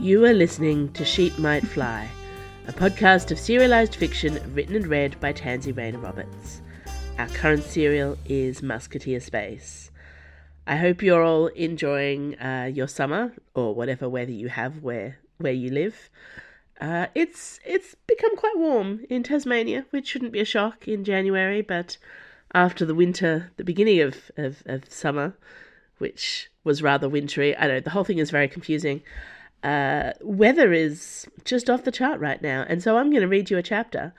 You are listening to Sheep Might Fly, a podcast of serialised fiction written and read by Tansy Rayner Roberts. Our current serial is Musketeer Space. I hope you're all enjoying uh, your summer or whatever weather you have where where you live. Uh, it's it's become quite warm in Tasmania, which shouldn't be a shock in January, but after the winter, the beginning of, of, of summer, which was rather wintry, I know the whole thing is very confusing. Uh, weather is just off the chart right now, and so I'm going to read you a chapter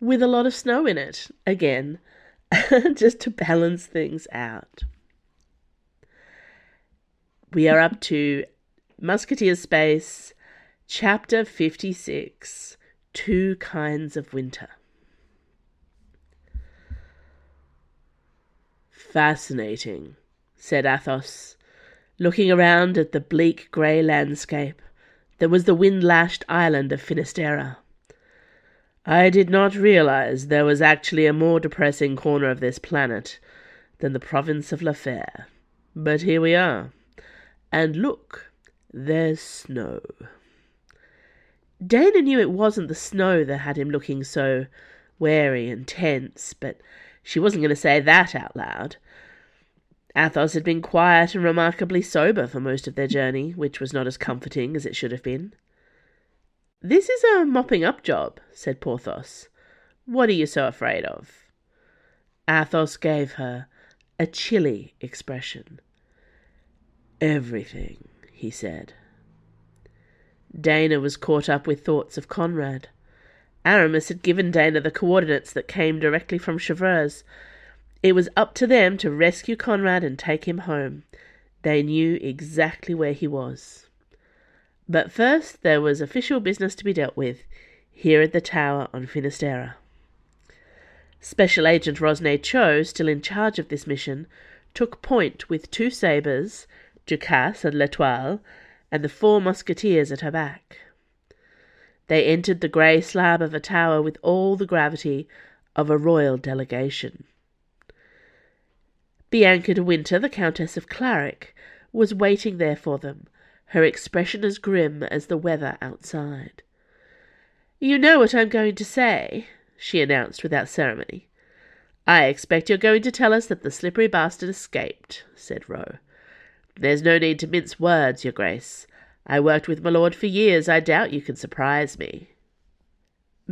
with a lot of snow in it again, just to balance things out. We are up to Musketeer Space, Chapter 56 Two Kinds of Winter. Fascinating, said Athos, looking around at the bleak grey landscape that was the wind lashed island of Finisterre. I did not realize there was actually a more depressing corner of this planet than the province of La Fere. But here we are. And look, there's snow. Dana knew it wasn't the snow that had him looking so wary and tense, but she wasn't going to say that out loud. Athos had been quiet and remarkably sober for most of their journey, which was not as comforting as it should have been. This is a mopping up job, said Porthos. What are you so afraid of? Athos gave her a chilly expression. Everything, he said. Dana was caught up with thoughts of Conrad. Aramis had given Dana the coordinates that came directly from Chevreuse. It was up to them to rescue Conrad and take him home. They knew exactly where he was. But first there was official business to be dealt with here at the tower on Finisterre. Special Agent Rosne Cho, still in charge of this mission, took point with two sabres, Ducasse and L'Etoile, and the four musketeers at her back. They entered the grey slab of a tower with all the gravity of a royal delegation. Bianca de Winter, the Countess of Clarick, was waiting there for them, her expression as grim as the weather outside. You know what I'm going to say, she announced without ceremony. I expect you're going to tell us that the slippery bastard escaped, said Ro. There's no need to mince words, your grace. I worked with Milord for years. I doubt you can surprise me.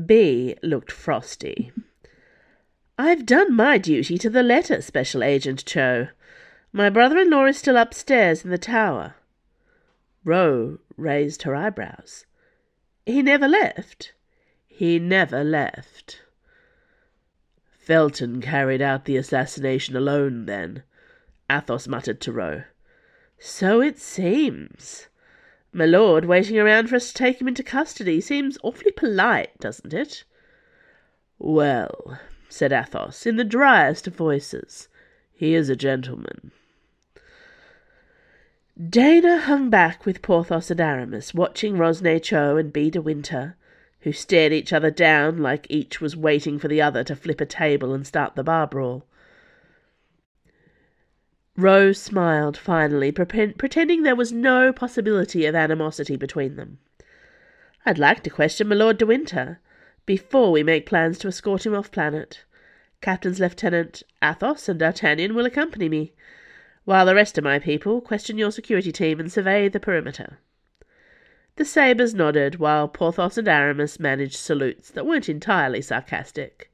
B looked frosty. I've done my duty to the letter, Special Agent Cho. My brother-in-law is still upstairs in the tower. Ro raised her eyebrows. He never left? He never left. Felton carried out the assassination alone, then, Athos muttered to Ro. So it seems. Milord waiting around for us to take him into custody seems awfully polite, doesn't it? Well, said Athos, in the driest of voices, he is a gentleman. Dana hung back with Porthos and Aramis, watching Rosne Cho and B. de Winter, who stared each other down like each was waiting for the other to flip a table and start the bar brawl. Rose smiled finally, pretending there was no possibility of animosity between them. I'd like to question my Lord de Winter before we make plans to escort him off planet. Captain's Lieutenant Athos and D'Artagnan will accompany me, while the rest of my people question your security team and survey the perimeter. The sabres nodded, while Porthos and Aramis managed salutes that weren't entirely sarcastic.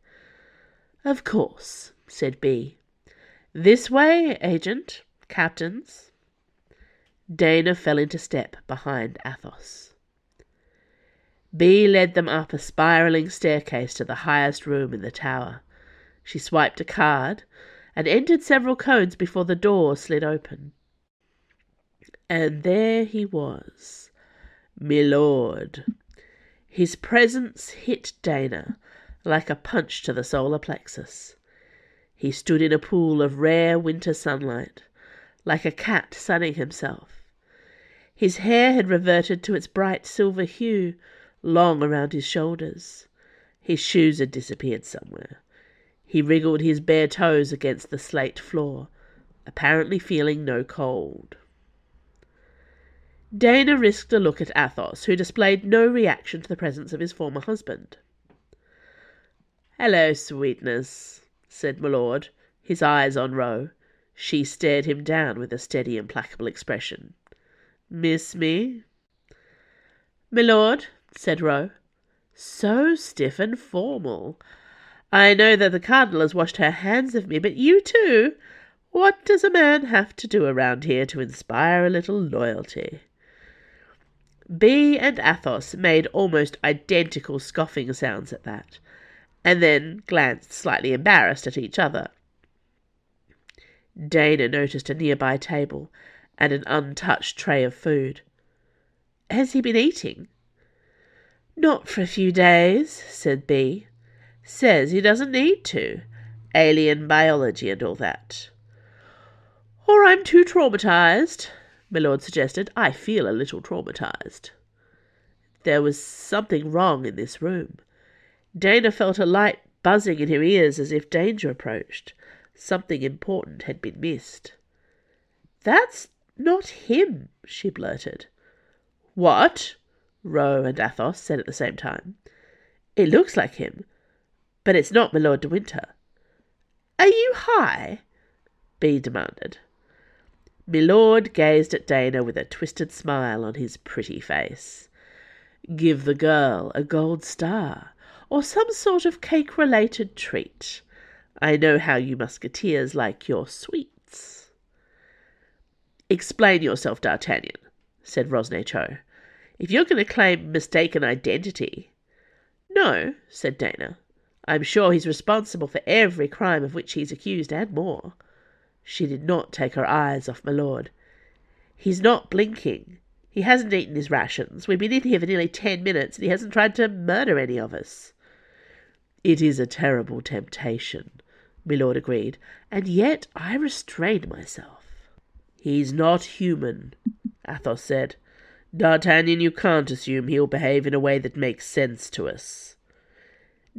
Of course, said B. This way, agent, captains. Dana fell into step behind Athos. B led them up a spiraling staircase to the highest room in the tower. She swiped a card and entered several codes before the door slid open. And there he was, milord. His presence hit Dana like a punch to the solar plexus. He stood in a pool of rare winter sunlight, like a cat sunning himself. His hair had reverted to its bright silver hue, long around his shoulders. His shoes had disappeared somewhere. He wriggled his bare toes against the slate floor, apparently feeling no cold. Dana risked a look at Athos, who displayed no reaction to the presence of his former husband. Hello, sweetness, said Milord, his eyes on Ro. She stared him down with a steady, implacable expression. Miss me? Milord, said Ro. So stiff and formal. I know that the cardinal has washed her hands of me, but you too? What does a man have to do around here to inspire a little loyalty? B and Athos made almost identical scoffing sounds at that, and then glanced slightly embarrassed at each other. Dana noticed a nearby table and an untouched tray of food. Has he been eating? Not for a few days, said B. Says he doesn't need to. Alien biology and all that. Or I'm too traumatized, Milord suggested. I feel a little traumatized. There was something wrong in this room. Dana felt a light buzzing in her ears as if danger approached. Something important had been missed. That's not him, she blurted. What? Ro and Athos said at the same time. It looks like him, but it's not Milord de Winter. Are you high? Bee demanded. Milord gazed at Dana with a twisted smile on his pretty face. Give the girl a gold star, or some sort of cake-related treat. I know how you musketeers like your sweets. Explain yourself, D'Artagnan, said Rosne Cho. If you're going to claim mistaken identity. No, said Dana. I'm sure he's responsible for every crime of which he's accused and more. She did not take her eyes off Milord. He's not blinking. He hasn't eaten his rations. We've been in here for nearly ten minutes, and he hasn't tried to murder any of us. It is a terrible temptation, Milord agreed, and yet I restrained myself. He's not human, Athos said. D'Artagnan, you can't assume he'll behave in a way that makes sense to us.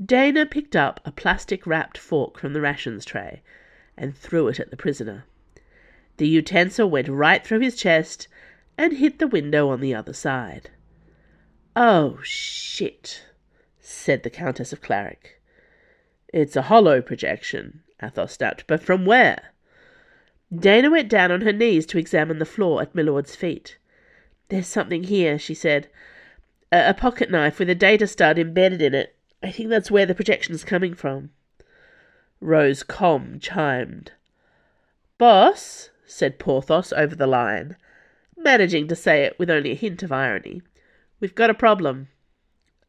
Dana picked up a plastic-wrapped fork from the rations tray and threw it at the prisoner. The utensil went right through his chest and hit the window on the other side. Oh, shit, said the Countess of Clarick. It's a hollow projection, Athos snapped, but from where? Dana went down on her knees to examine the floor at Milord's feet. There's something here, she said. A, a pocket knife with a data stud embedded in it. I think that's where the projection's coming from. Ro's com chimed. Boss, said Porthos over the line, managing to say it with only a hint of irony, we've got a problem.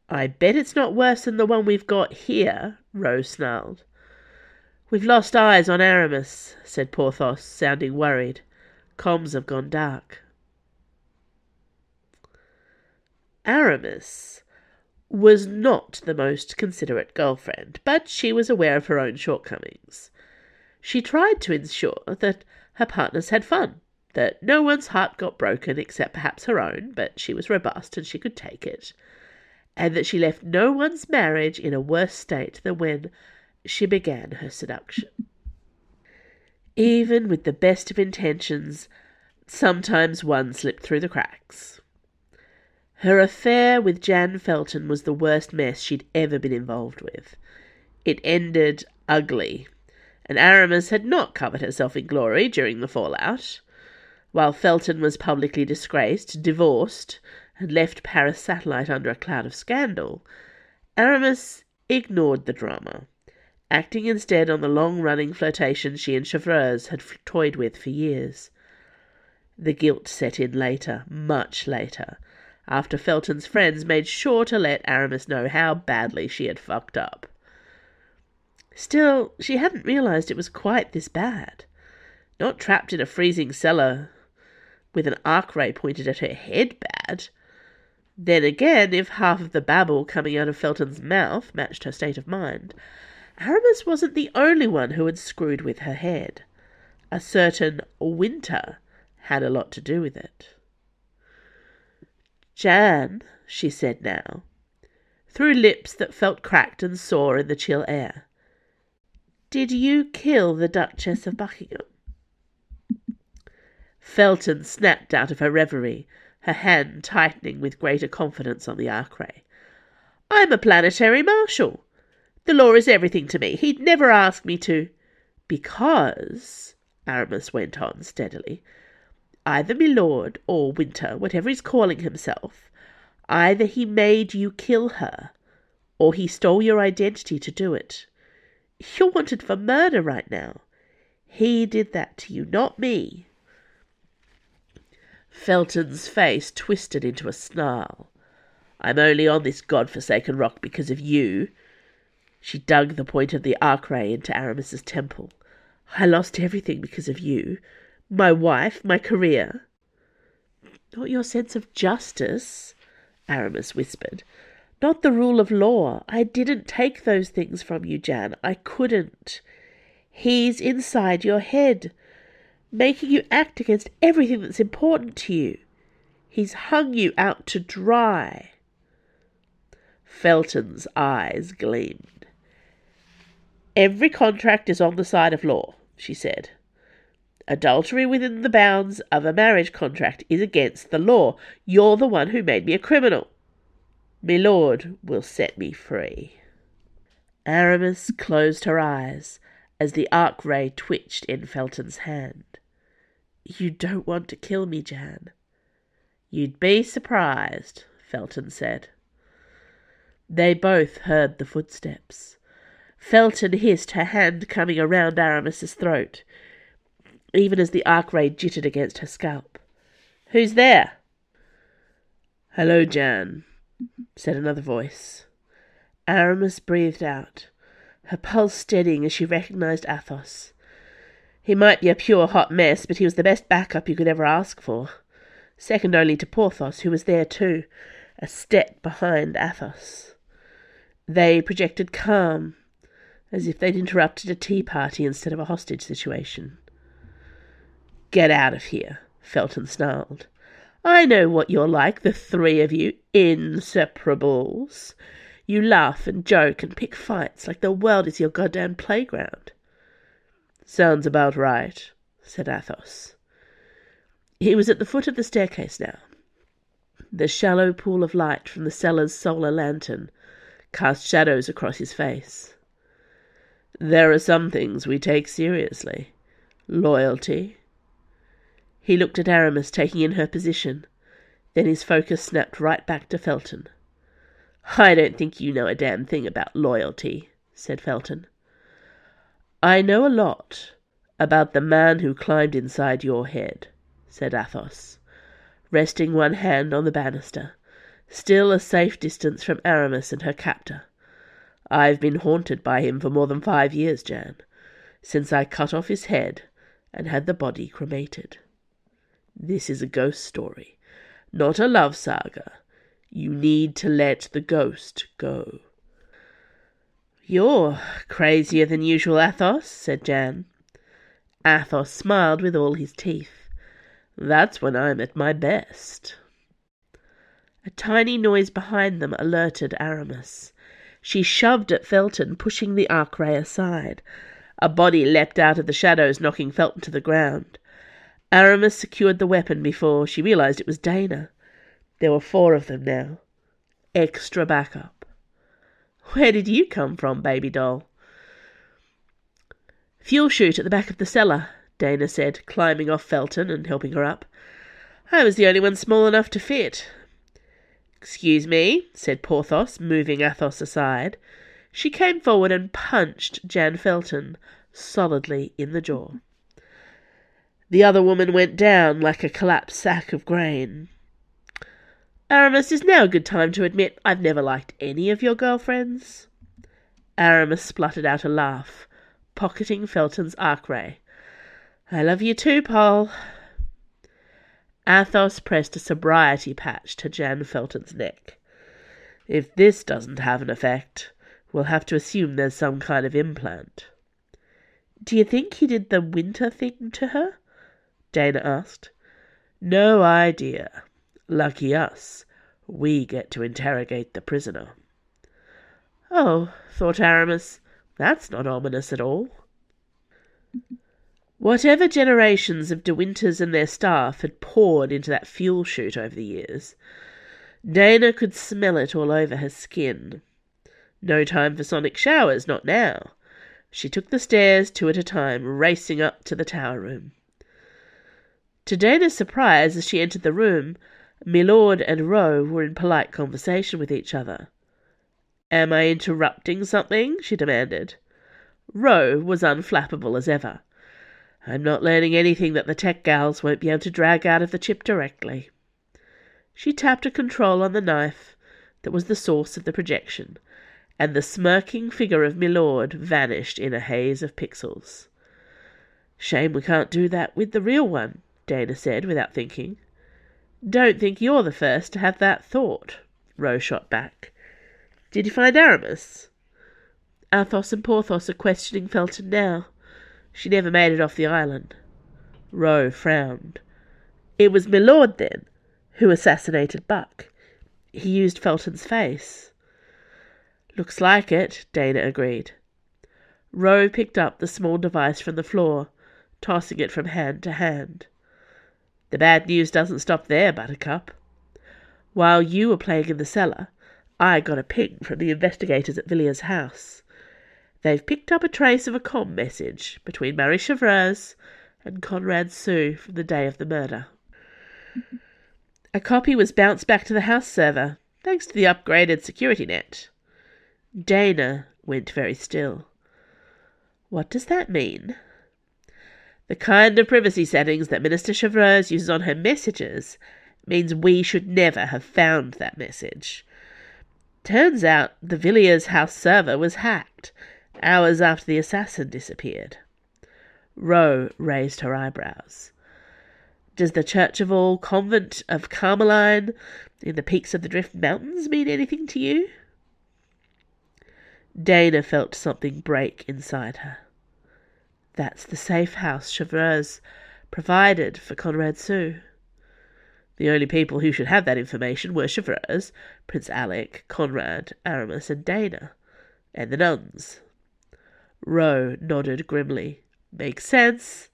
I bet it's not worse than the one we've got here, Rose snarled. We've lost eyes on Aramis, said Porthos, sounding worried. Comms have gone dark. Aramis was not the most considerate girlfriend, but she was aware of her own shortcomings. She tried to ensure that her partners had fun, that no one's heart got broken except perhaps her own, but she was robust and she could take it, and that she left no one's marriage in a worse state than when she began her seduction. Even with the best of intentions, sometimes one slipped through the cracks. Her affair with Jan Felton was the worst mess she'd ever been involved with. It ended ugly, and Aramis had not covered herself in glory during the fallout. While Felton was publicly disgraced, divorced, and left Paris satellite under a cloud of scandal, Aramis ignored the drama, acting instead on the long-running flirtation she and Chevreuse had toyed with for years. The guilt set in later, much later, after Felton's friends made sure to let Aramis know how badly she had fucked up. Still, she hadn't realized it was quite this bad. Not trapped in a freezing cellar with an arc ray pointed at her head bad. Then again, if half of the babble coming out of Felton's mouth matched her state of mind, Aramis wasn't the only one who had screwed with her head. A certain Winter had a lot to do with it. Jan, she said now, through lips that felt cracked and sore in the chill air, did you kill the Duchess of Buckingham? Felton snapped out of her reverie, her hand tightening with greater confidence on the arc ray. I'm a planetary marshal. The law is everything to me. He'd never ask me to. Because, Aramis went on steadily, either Milord or Winter, whatever he's calling himself, either he made you kill her, or he stole your identity to do it. You're wanted for murder right now. He did that to you, not me. Felton's face twisted into a snarl. I'm only on this god-forsaken rock because of you. She dug the point of the arc ray into Aramis's temple. I lost everything because of you. My wife, my career. Not your sense of justice, Aramis whispered. Not the rule of law. I didn't take those things from you, Jan. I couldn't. He's inside your head, making you act against everything that's important to you. He's hung you out to dry. Felton's eyes gleamed. Every contract is on the side of law, she said. Adultery within the bounds of a marriage contract is against the law. You're the one who made me a criminal. Milord will set me free. Aramis closed her eyes as the arc ray twitched in Felton's hand. You don't want to kill me, Jan. You'd be surprised, Felton said. They both heard the footsteps. Felton hissed, her hand coming around Aramis's throat, even as the arc ray jittered against her scalp. Who's there? Hello, Jan, said another voice. Aramis breathed out her pulse steadying as she recognized Athos. He might be a pure hot mess, but he was the best backup you could ever ask for. Second only to Porthos, who was there too, a step behind Athos. They projected calm, as if they'd interrupted a tea party instead of a hostage situation. Get out of here, Felton snarled. I know what you're like, the three of you, inseparables. You laugh and joke and pick fights like the world is your goddamn playground. Sounds about right, said Athos. He was at the foot of the staircase now. The shallow pool of light from the cellar's solar lantern cast shadows across his face. There are some things we take seriously. Loyalty. He looked at Aramis, taking in her position. Then his focus snapped right back to Felton. I don't think you know a damn thing about loyalty, said Felton. I know a lot about the man who climbed inside your head, said Athos, resting one hand on the banister, still a safe distance from Aramis and her captor. I've been haunted by him for more than five years, Jan, since I cut off his head and had the body cremated. This is a ghost story, not a love saga, you need to let the ghost go. You're crazier than usual, Athos, said Jan. Athos smiled with all his teeth. That's when I'm at my best. A tiny noise behind them alerted Aramis. She shoved at Felton, pushing the arc ray aside. A body leapt out of the shadows, knocking Felton to the ground. Aramis secured the weapon before she realized it was Dana. There were four of them now. Extra backup. Where did you come from, baby doll? Fuel chute at the back of the cellar, Dana said, climbing off Felton and helping her up. I was the only one small enough to fit. Excuse me, said Porthos, moving Athos aside. She came forward and punched Jan Felton solidly in the jaw. The other woman went down like a collapsed sack of grain. Aramis, is now a good time to admit I've never liked any of your girlfriends? Aramis spluttered out a laugh, pocketing Felton's arc ray. I love you too, Paul. Athos pressed a sobriety patch to Jan Felton's neck. If this doesn't have an effect, we'll have to assume there's some kind of implant. Do you think he did the winter thing to her? Dana asked. No idea. Lucky us. We get to interrogate the prisoner. Oh, thought Aramis, that's not ominous at all. Whatever generations of De Winters and their staff had poured into that fuel chute over the years, Dana could smell it all over her skin. No time for sonic showers, not now. She took the stairs two at a time, racing up to the tower room. To Dana's surprise, as she entered the room, Milord and Ro were in polite conversation with each other. Am I interrupting something? she demanded. Ro was unflappable as ever. I'm not learning anything that the tech gals won't be able to drag out of the chip directly. She tapped a control on the knife that was the source of the projection, and the smirking figure of Milord vanished in a haze of pixels. Shame we can't do that with the real one, Dana said without thinking. Don't think you're the first to have that thought, Ro shot back. Did you find Aramis? Athos and Porthos are questioning Felton now. She never made it off the island. Ro frowned. It was Milord, then, who assassinated Buck. He used Felton's face. Looks like it, Dana agreed. Ro picked up the small device from the floor, tossing it from hand to hand. The bad news doesn't stop there, Buttercup. While you were playing in the cellar, I got a ping from the investigators at Villiers' house. They've picked up a trace of a com message between Marie Chevreuse and Conrad Sue from the day of the murder. A copy was bounced back to the house server, thanks to the upgraded security net. Dana went very still. What does that mean? The kind of privacy settings that Minister Chevreuse uses on her messages means we should never have found that message. Turns out the Villiers house server was hacked hours after the assassin disappeared. Ro raised her eyebrows. Does the Church of All Convent of Carmeline in the peaks of the Drift Mountains mean anything to you? Dana felt something break inside her. That's the safe house Chevreuse provided for Conrad Sue. The only people who should have that information were Chevreuse, Prince Alec, Conrad, Aramis, and Dana, and the nuns. Ro nodded grimly. Makes sense.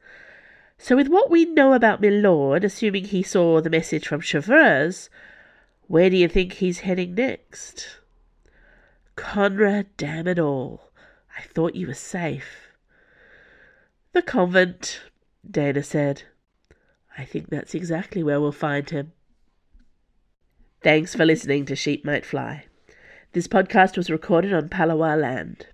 So, with what we know about Milord, assuming he saw the message from Chevreuse, where do you think he's heading next? Conrad, damn it all. I thought you were safe. The convent, Dana said. I think that's exactly where we'll find him. Thanks for listening to Sheep Might Fly. This podcast was recorded on Palawa land.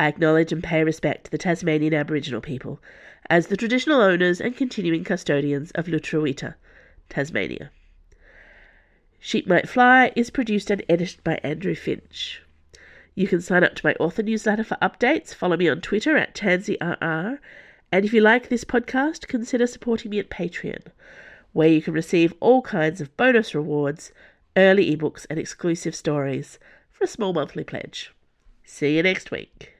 I acknowledge and pay respect to the Tasmanian Aboriginal people as the traditional owners and continuing custodians of Lutruwita, Tasmania. Sheep Might Fly is produced and edited by Andrew Finch. You can sign up to my author newsletter for updates. Follow me on Twitter at TansyRR. And if you like this podcast, consider supporting me at Patreon, where you can receive all kinds of bonus rewards, early ebooks, and exclusive stories for a small monthly pledge. See you next week.